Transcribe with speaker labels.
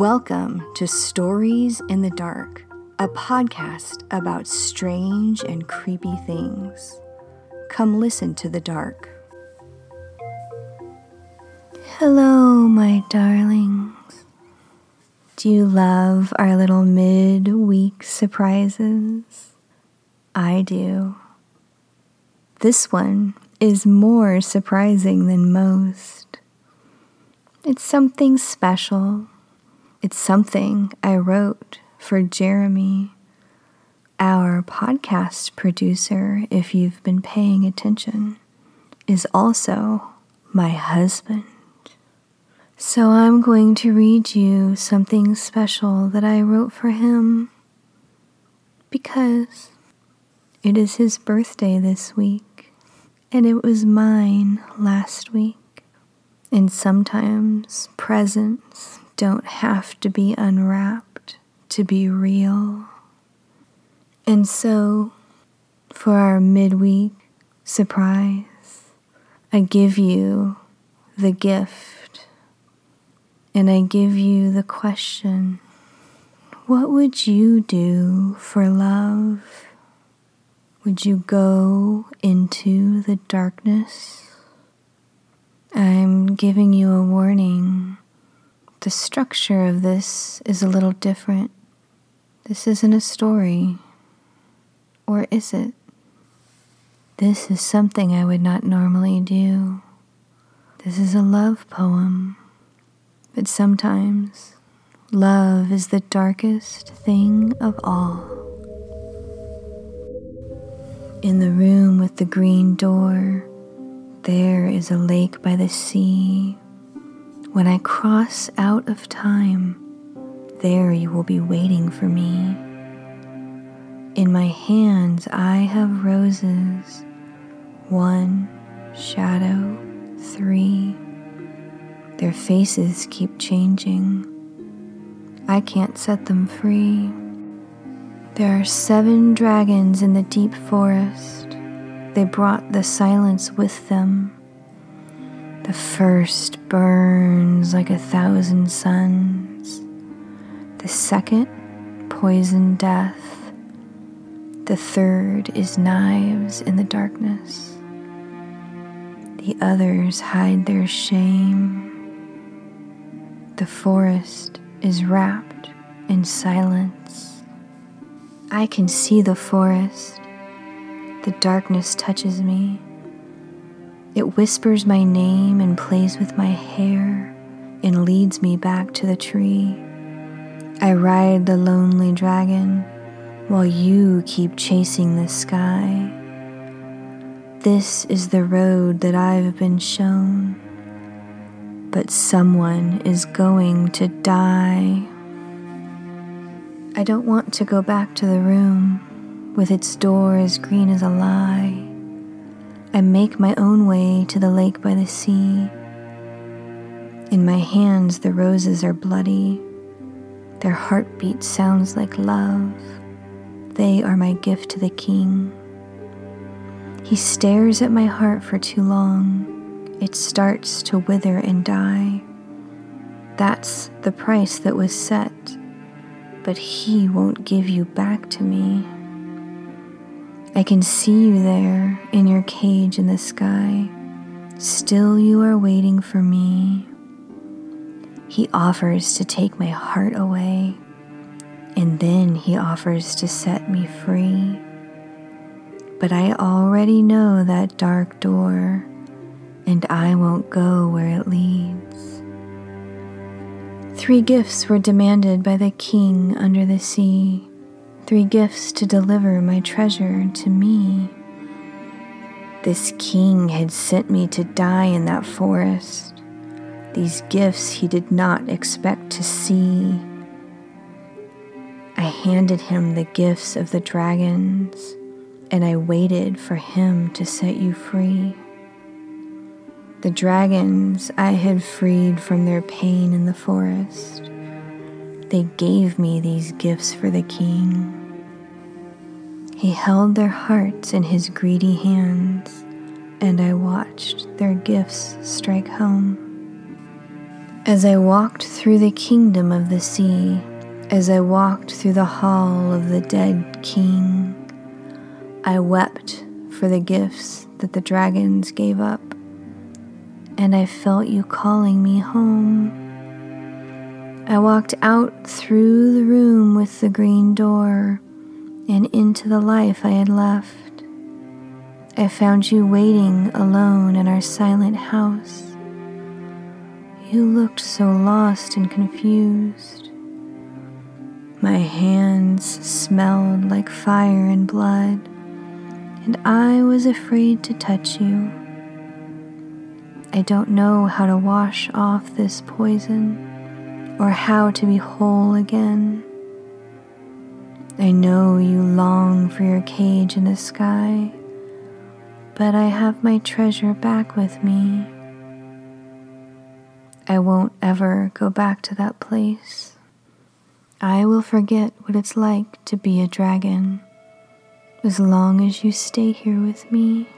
Speaker 1: Welcome to Stories in the Dark, a podcast about strange and creepy things. Come listen to the dark. Hello, my darlings. Do you love our little mid-week surprises? I do. This one is more surprising than most. It's something special it's something I wrote for Jeremy, our podcast producer, if you've been paying attention, is also my husband. So I'm going to read you something special that I wrote for him because it is his birthday this week and it was mine last week. And sometimes presents don't have to be unwrapped to be real. And so, for our midweek surprise, I give you the gift and I give you the question What would you do for love? Would you go into the darkness? I'm giving you a warning the structure of this is a little different. This isn't a story. Or is it? This is something I would not normally do. This is a love poem. But sometimes love is the darkest thing of all. In the room with the green door, there is a lake by the sea when I cross out of time, there you will be waiting for me. In my hands I have roses, one, shadow, three. Their faces keep changing. I can't set them free. There are seven dragons in the deep forest. They brought the silence with them. The first burns like a thousand suns. The second, poison death. The third is knives in the darkness. The others hide their shame. The forest is wrapped in silence. I can see the forest. The darkness touches me. It whispers my name and plays with my hair and leads me back to the tree. I ride the lonely dragon while you keep chasing the sky. This is the road that I've been shown, but someone is going to die. I don't want to go back to the room with its door as green as a lie. I make my own way to the lake by the sea. In my hands, the roses are bloody. Their heartbeat sounds like love. They are my gift to the king. He stares at my heart for too long. It starts to wither and die. That's the price that was set, but he won't give you back to me. I can see you there in your cage in the sky. Still, you are waiting for me. He offers to take my heart away, and then he offers to set me free. But I already know that dark door, and I won't go where it leads. Three gifts were demanded by the king under the sea three gifts to deliver my treasure to me. This king had sent me to die in that forest. These gifts he did not expect to see. I handed him the gifts of the dragons, and I waited for him to set you free. The dragons I had freed from their pain in the forest. They gave me these gifts for the king. He held their hearts in his greedy hands, and I watched their gifts strike home. As I walked through the kingdom of the sea, as I walked through the hall of the dead king, I wept for the gifts that the dragons gave up, and I felt you calling me home. I walked out through the room with the green door and into the life I had left. I found you waiting alone in our silent house you looked so lost and confused. My hands smelled like fire and blood, and I was afraid to touch you. I don't know how to wash off this poison or how to be whole again. I know you long for your cage in the sky, but I have my treasure back with me. I won't ever go back to that place. I will forget what it's like to be a dragon as long as you stay here with me.